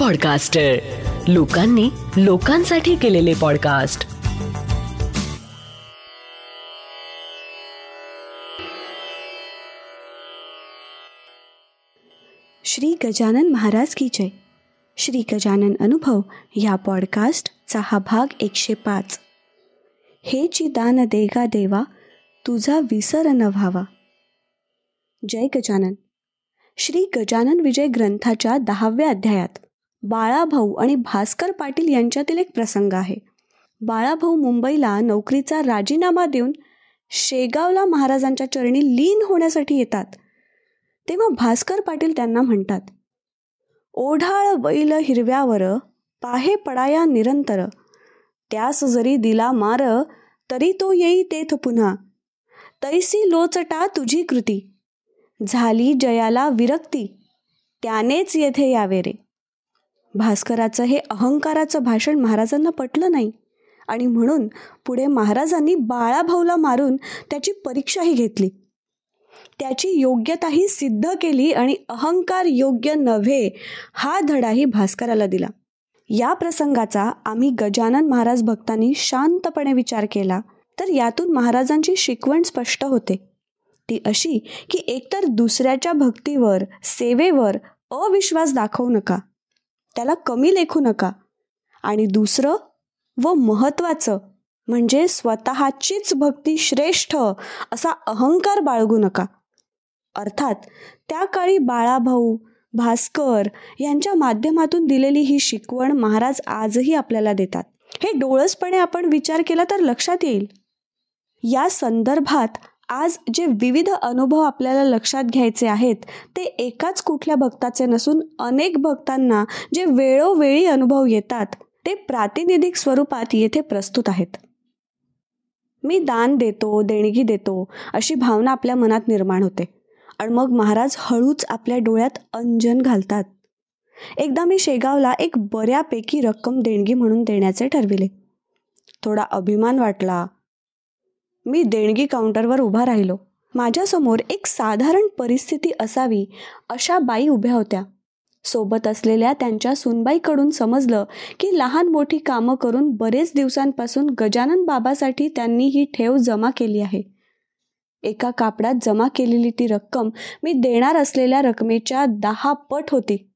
Podcaster लोकांनी लोकांसाठी केलेले पॉडकास्ट श्री गजानन महाराज की जय. श्री गजानन अनुभव या पॉडकास्टचा हा भाग एकशे पाच. हे ची दान देगा देवा तुझा विसर न व्हावा. जय गजानन. श्री गजानन विजय ग्रंथाच्या दहाव्या अध्यायात. बाळाभाऊ आणि भास्कर पाटील यांच्यातील एक प्रसंग आहे. बाळाभाऊ मुंबईला नोकरीचा राजीनामा देऊन शेगावला महाराजांच्या चरणी लीन होण्यासाठी येतात. तेव्हा भास्कर पाटील त्यांना म्हणतात ओढाळ बैल हिरव्यावर पाहे पडाया निरंतर. त्यास जरी दिला मार तरी तो येई तेथ पुन्हा. तैसी लोचटा तुझी कृती. झाली जयाला विरक्ती. त्यानेच येथे यावे रे. भास्कराचं हे अहंकाराचं भाषण महाराजांना पटलं नाही. आणि म्हणून पुढे महाराजांनी बाळाभाऊला मारून त्याची परीक्षाही घेतली. त्याची योग्यताही सिद्ध केली आणि अहंकार योग्य नव्हे हा धडाही भास्कराला दिला. या प्रसंगाचा आम्ही गजानन महाराज भक्तांनी शांतपणे विचार केला तर यातून महाराजांची शिकवण स्पष्ट होते. ती अशी की एकतर दुसऱ्याच्या भक्तीवर सेवेवर अविश्वास दाखवू नका. त्याला कमी लेखू नका. आणि दुसरं व महत्त्वाचं म्हणजे स्वतःचीच भक्ती श्रेष्ठ असा अहंकार बाळगू नका. अर्थात त्या काळी बाळाभाऊ भास्कर यांच्या माध्यमातून दिलेली ही शिकवण महाराज आजही आपल्याला देतात. हे डोळसपणे आपण विचार केला तर लक्षात येईल. या संदर्भात आज जे विविध अनुभव आपल्याला लक्षात घ्यायचे आहेत ते एकाच कुठल्या भक्ताचे नसून अनेक भक्तांना जे वेळोवेळी अनुभव येतात ते प्रातिनिधिक स्वरूपात येथे प्रस्तुत आहेत. मी दान देतो देणगी देतो अशी भावना आपल्या मनात निर्माण होते. आणि मग महाराज हळूच आपल्या डोळ्यात अंजन घालतात. एकदा मी शेगावला एक बऱ्यापैकी रक्कम देणगी म्हणून देण्याचे ठरविले. थोडा अभिमान वाटला मी देणगी काउंटरवर उभा राहिलो. माझ्यासमोर एक साधारण परिस्थिती असावी अशा बाई उभ्या होत्या. सोबत असलेल्या त्यांच्या सुनबाईकडून समजलं की लहान मोठी कामं करून बरेच दिवसांपासून गजानन बाबासाठी त्यांनी ही ठेव जमा केली आहे. एका कापडात जमा केलेली ती रक्कम मी देणार असलेल्या रकमेच्या दहा पट होती.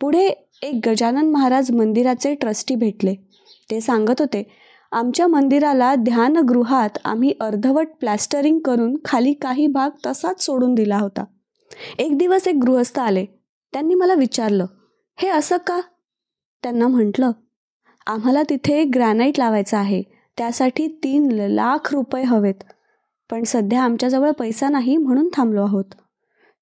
पुढे एक गजानन महाराज मंदिराचे ट्रस्टी भेटले. ते सांगत होते आमच्या मंदिराला ध्यानगृहात आम्ही अर्धवट प्लॅस्टरिंग करून खाली काही भाग तसाच सोडून दिला होता. एक दिवस एक गृहस्थ आले. त्यांनी मला विचारलं हे असं का? त्यांना म्हटलं आम्हाला तिथे ग्रॅनाईट लावायचं आहे. त्यासाठी तीन लाख रुपये हवेत. पण सध्या आमच्याजवळ पैसा नाही म्हणून थांबलो आहोत.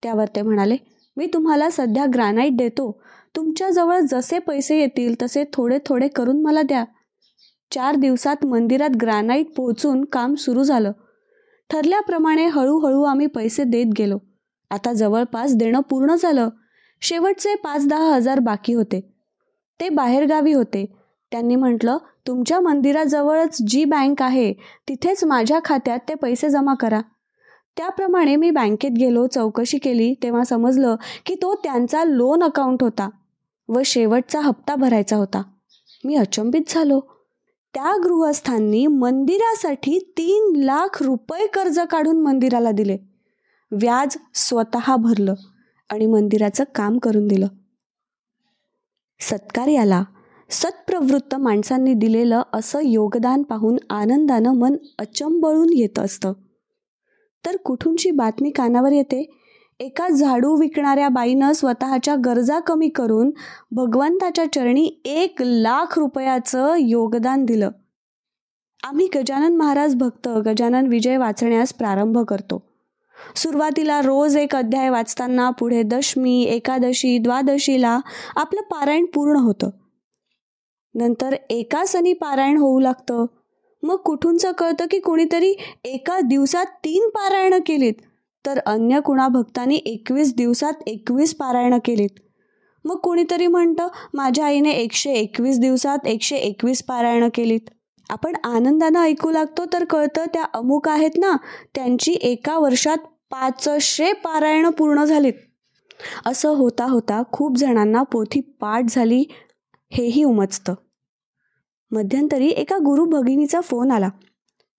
त्यावर ते म्हणाले मी तुम्हाला सध्या ग्रॅनाईट देतो. तुमच्याजवळ जसे पैसे येतील तसे थोडे थोडे करून मला द्या. चार दिवसात मंदिरात ग्रॅनाईट पोहोचून काम सुरू झालं. ठरल्याप्रमाणे हळूहळू आम्ही पैसे देत गेलो. आता जवळपास देणं पूर्ण झालं. शेवटचे पाच दहा हजार बाकी होते. ते बाहेरगावी होते. त्यांनी म्हटलं तुमच्या मंदिराजवळच जी बँक आहे तिथेच माझ्या खात्यात ते पैसे जमा करा. त्याप्रमाणे मी बँकेत गेलो चौकशी केली तेव्हा समजलं की तो त्यांचा लोन अकाउंट होता व शेवटचा हप्ता भरायचा होता. मी अचंबित झालो. त्या गृहस्थांनी मंदिरासाठी तीन लाख रुपये कर्ज काढून मंदिराला दिले. व्याज स्वतः भरलं आणि मंदिराचं काम करून दिलं. सत्कार्याला सत्प्रवृत्त माणसांनी दिलेलं असं योगदान पाहून आनंदानं मन अचंबळून येत असतं. तर कुठूनची बातमी कानावर येते? एका झाडू विकणाऱ्या बाईनं स्वतःच्या गरजा कमी करून भगवंताच्या चरणी एक लाख रुपयाचं योगदान दिलं. आम्ही गजानन महाराज भक्त गजानन विजय वाचण्यास प्रारंभ करतो. सुरुवातीला रोज एक अध्याय वाचताना पुढे दशमी एकादशी द्वादशीला आपलं पारायण पूर्ण होतं. नंतर एका सणी पारायण होऊ लागतं. मग कुठूनचं कळतं की कोणीतरी एका दिवसात तीन पारायणं केलीत? तर अन्य कुणा भक्तांनी एकवीस दिवसात एकवीस पारायणं केलीत. मग कुणीतरी म्हणतं माझ्या आईने एकशे एकवीस दिवसात एकशे एकवीस पारायणं केलीत. आपण आनंदानं ऐकू लागतो तर कळतं त्या अमुक आहेत ना त्यांची एका वर्षात पाचशे पारायणं पूर्ण झालीत. असं होता होता खूप जणांना पोथी पाठ झाली हेही उमजतं. मध्यंतरी एका गुरु भगिनीचा फोन आला.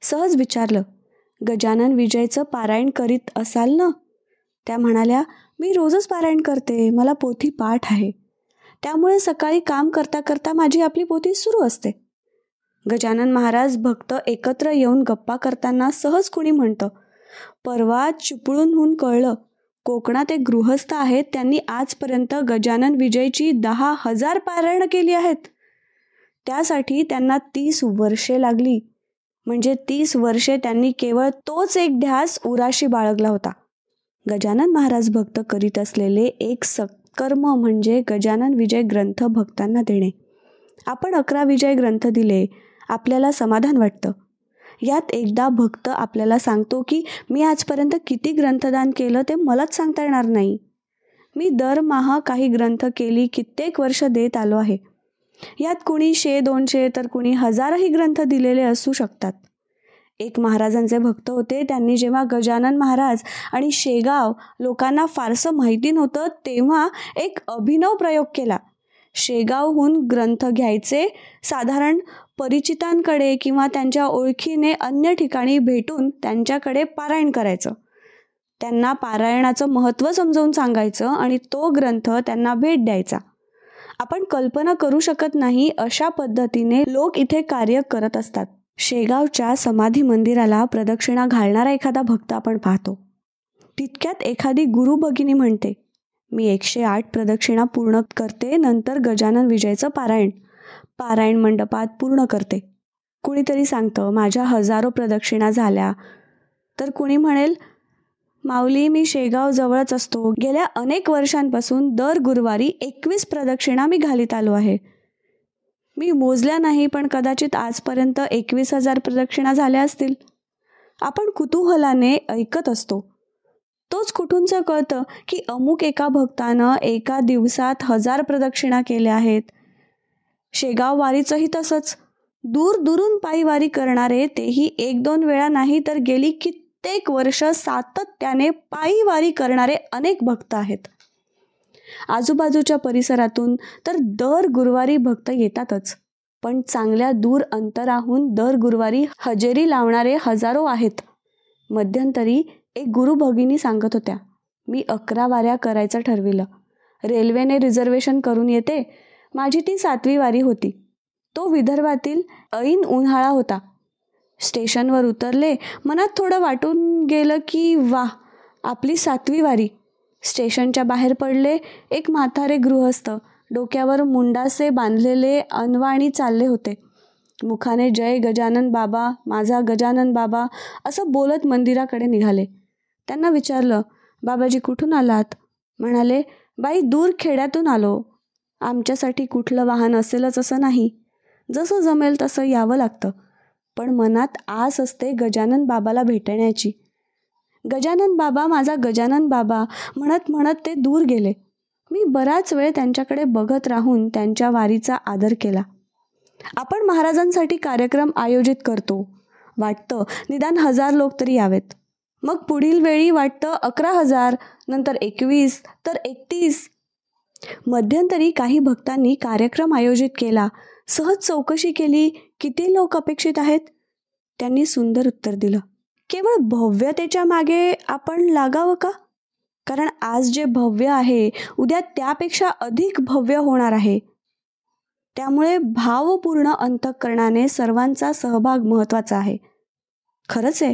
सहज विचारलं गजानन विजयचं पारायण करीत असाल ना? त्या म्हणाल्या मी रोजच पारायण करते. मला पोथी पाठ आहे. त्यामुळे सकाळी काम करता करता माझी आपली पोथी सुरू असते. गजानन महाराज भक्त एकत्र येऊन गप्पा करताना सहज कुणी म्हणतं परवा चिपळूनहून कळलं. कोकणात एक गृहस्थ आहेत. त्यांनी आजपर्यंत गजानन विजयची दहा हजार पारायणं केली आहेत. त्यासाठी त्यांना तीस वर्षे लागली. म्हणजे तीस वर्षे त्यांनी केवळ तोच एक ध्यास उराशी बाळगला होता. गजानन महाराज भक्त करीत असलेले एक सत्कर्म म्हणजे गजानन विजय ग्रंथ भक्तांना देणे. आपण अकरा विजय ग्रंथ दिले आपल्याला समाधान वाटतं. यात एकदा भक्त आपल्याला सांगतो की मी आजपर्यंत किती ग्रंथदान केलं ते मलाच सांगता येणार नाही. मी दरमहा काही ग्रंथ केली कित्येक वर्ष देत आलो आहे. यात कुणी शे दोनशे तर कुणी हजारही ग्रंथ दिलेले असू शकतात. एक महाराजांचे भक्त होते त्यांनी जेव्हा गजानन महाराज आणि शेगाव लोकांना फारसं माहिती नव्हतं तेव्हा एक अभिनव प्रयोग केला. शेगावहून ग्रंथ घ्यायचे साधारण परिचितांकडे किंवा त्यांच्या ओळखीने अन्य ठिकाणी भेटून त्यांच्याकडे पारायण करायचं. त्यांना पारायणाचं महत्त्व समजावून सांगायचं आणि तो ग्रंथ त्यांना भेट द्यायचा. आपण कल्पना करू शकत नाही अशा पद्धतीने लोक इथे कार्य करत असतात. शेगावच्या समाधी मंदिराला प्रदक्षिणा घालणारा एखादा भक्त आपण पाहतो. तितक्यात एखादी गुरु भगिनी म्हणते मी एकशे आठ प्रदक्षिणा पूर्ण करते नंतर गजानन विजयचं पारायण. पारायण मंडपात पूर्ण करते. कुणीतरी सांगतं माझ्या हजारो प्रदक्षिणा झाल्या. तर कुणी म्हणेल माऊली मी शेगाव जवळच असतो. गेल्या अनेक वर्षांपासून दर गुरुवारी एकवीस प्रदक्षिणा मी घालीत आलो आहे. मी मोजल्या नाही पण कदाचित आजपर्यंत एकवीस हजार प्रदक्षिणा झाल्या असतील. आपण कुतूहलाने ऐकत असतो. तोच कुठूनचं कळतं की अमुक एका भक्तानं एका दिवसात हजार प्रदक्षिणा केल्या आहेत. शेगाव वारीचंही तसंच. दूर दुरून पायी वारी करणारे तेही एक दोन वेळा नाही तर गेली कित्येक वर्ष सातत्याने पायीवारी करणारे अनेक भक्त आहेत. आजूबाजूच्या परिसरातून तर दर गुरुवारी भक्त येतातच. पण चांगल्या दूर अंतराहून दर गुरुवारी हजेरी लावणारे हजारो आहेत. मध्यंतरी एक गुरु भगिनी सांगत होत्या मी अकरा वाऱ्या करायचं ठरविलं. रेल्वेने रिझर्वेशन करून येते. माझी ती सातवी वारी होती. तो विदर्भातील ऐन उन्हाळा होता. स्टेशनवर उतरले मनात थोडं वाटून गेलं की वा आपली सातवी वारी. स्टेशनच्या बाहेर पडले एक म्हातारे गृहस्थ. डोक्यावर मुंडासे बांधलेले अनवाणी चालले होते. मुखाने जय गजानन बाबा माझा गजानन बाबा असं बोलत मंदिराकडे निघाले. त्यांना विचारलं बाबाजी कुठून आलात? म्हणाले बाई दूर खेड्यातून आलो. आमच्यासाठी कुठलं वाहन असेलच असं नाही. जसं जमेल तसं यावं लागतं. पण मनात आस असते गजानन बाबाला भेटण्याची. गजानन बाबा माझा गजानन बाबा म्हणत म्हणत ते दूर गेले. मी बराच वेळ त्यांच्याकडे बघत राहून त्यांच्या वारीचा आदर केला. आपण महाराजांसाठी कार्यक्रम आयोजित करतो. वाटतं निदान हजार लोक तरी यावेत. मग पुढील वेळी वाटतं अकरा हजार नंतर एकवीस तर एकतीस. मध्यंतरी काही भक्तांनी कार्यक्रम आयोजित केला. सहज चौकशी केली किती लोक अपेक्षित आहेत? त्यांनी सुंदर उत्तर दिलं. केवळ भव्यतेच्या मागे आपण लागावं का? कारण आज जे भव्य आहे उद्या त्यापेक्षा अधिक भव्य होणार आहे. त्यामुळे भावपूर्ण अंतःकरणाने सर्वांचा सहभाग महत्त्वाचा आहे. खरंच आहे.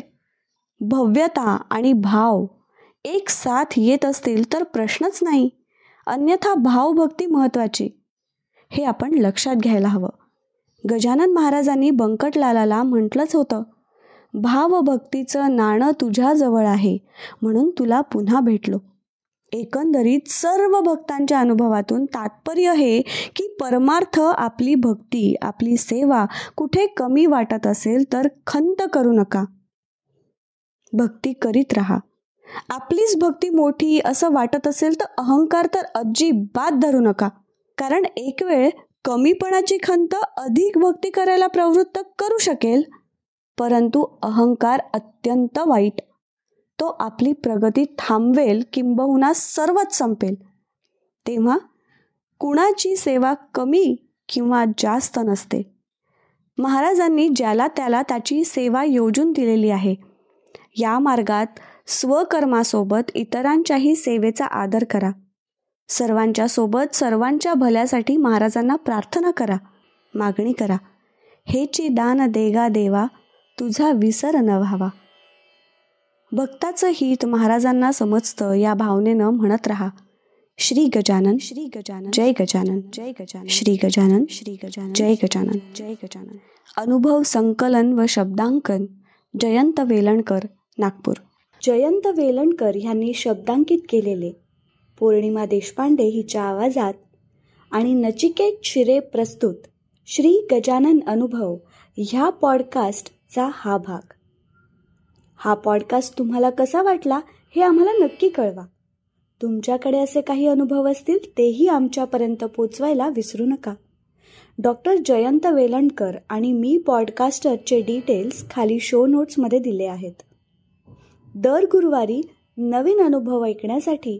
भव्यता आणि भाव एक साथ येत असतील तर प्रश्नच नाही. अन्यथा भावभक्ती महत्त्वाची. हे आपण लक्षात घ्यायला हवं. गजानन महाराजांनी बंकटलालाला म्हटलंच होतं भावभक्तीचं नाणं तुझ्याजवळ आहे म्हणून तुला पुन्हा भेटलो. एकंदरीत सर्व भक्तांच्या अनुभवातून तात्पर्य हे की परमार्थ आपली भक्ती आपली सेवा कुठे कमी वाटत असेल तर खंत करू नका. भक्ती करीत राहा. आपलीच भक्ती मोठी असं वाटत असेल तर अहंकार तर अजिबात धरू नका. कारण एक वेळ कमीपणाची खंत अधिक भक्ती करायला प्रवृत्त करू शकेल परंतु अहंकार अत्यंत वाईट. तो आपली प्रगती थांबवेल किंबहुना सर्वच संपेल. तेव्हा कुणाची सेवा कमी किंवा जास्त नसते. महाराजांनी ज्याला त्याला त्याची सेवा योजून दिलेली आहे या मार्गात स्वकर्मासोबत इतरांच्याही सेवेचा आदर करा. सर्वांच्या सोबत सर्वांच्या भल्यासाठी महाराजांना प्रार्थना करा. मागणी करा. हेची दान देगा देवा तुझा विसर न व्हावा. भक्ताचं हित महाराजांना समजतं या भावनेनं म्हणत राहा. श्री गजानन श्री गजानन जय गजानन जय गजानन श्री गजानन श्री गजानन जय गजानन जय गजानन. अनुभव संकलन व शब्दांकन जयंत वेलणकर नागपूर. जयंत वेलणकर यांनी शब्दांकित केलेले पौर्णिमा देशपांडे हिच्या आवाजात. आणि नचिकेत शिरे प्रस्तुत श्री गजानन अनुभव ह्या पॉडकास्टचा हा भाग. हा पॉडकास्ट तुम्हाला कसा वाटला हे आम्हाला नक्की कळवा. तुमच्याकडे असे काही अनुभव असतील तेही आमच्यापर्यंत पोचवायला विसरू नका. डॉक्टर जयंत वेलणकर आणि मी पॉडकास्टरचे डिटेल्स खाली शो नोट्समध्ये दिले आहेत. दर गुरुवारी नवीन अनुभव ऐकण्यासाठी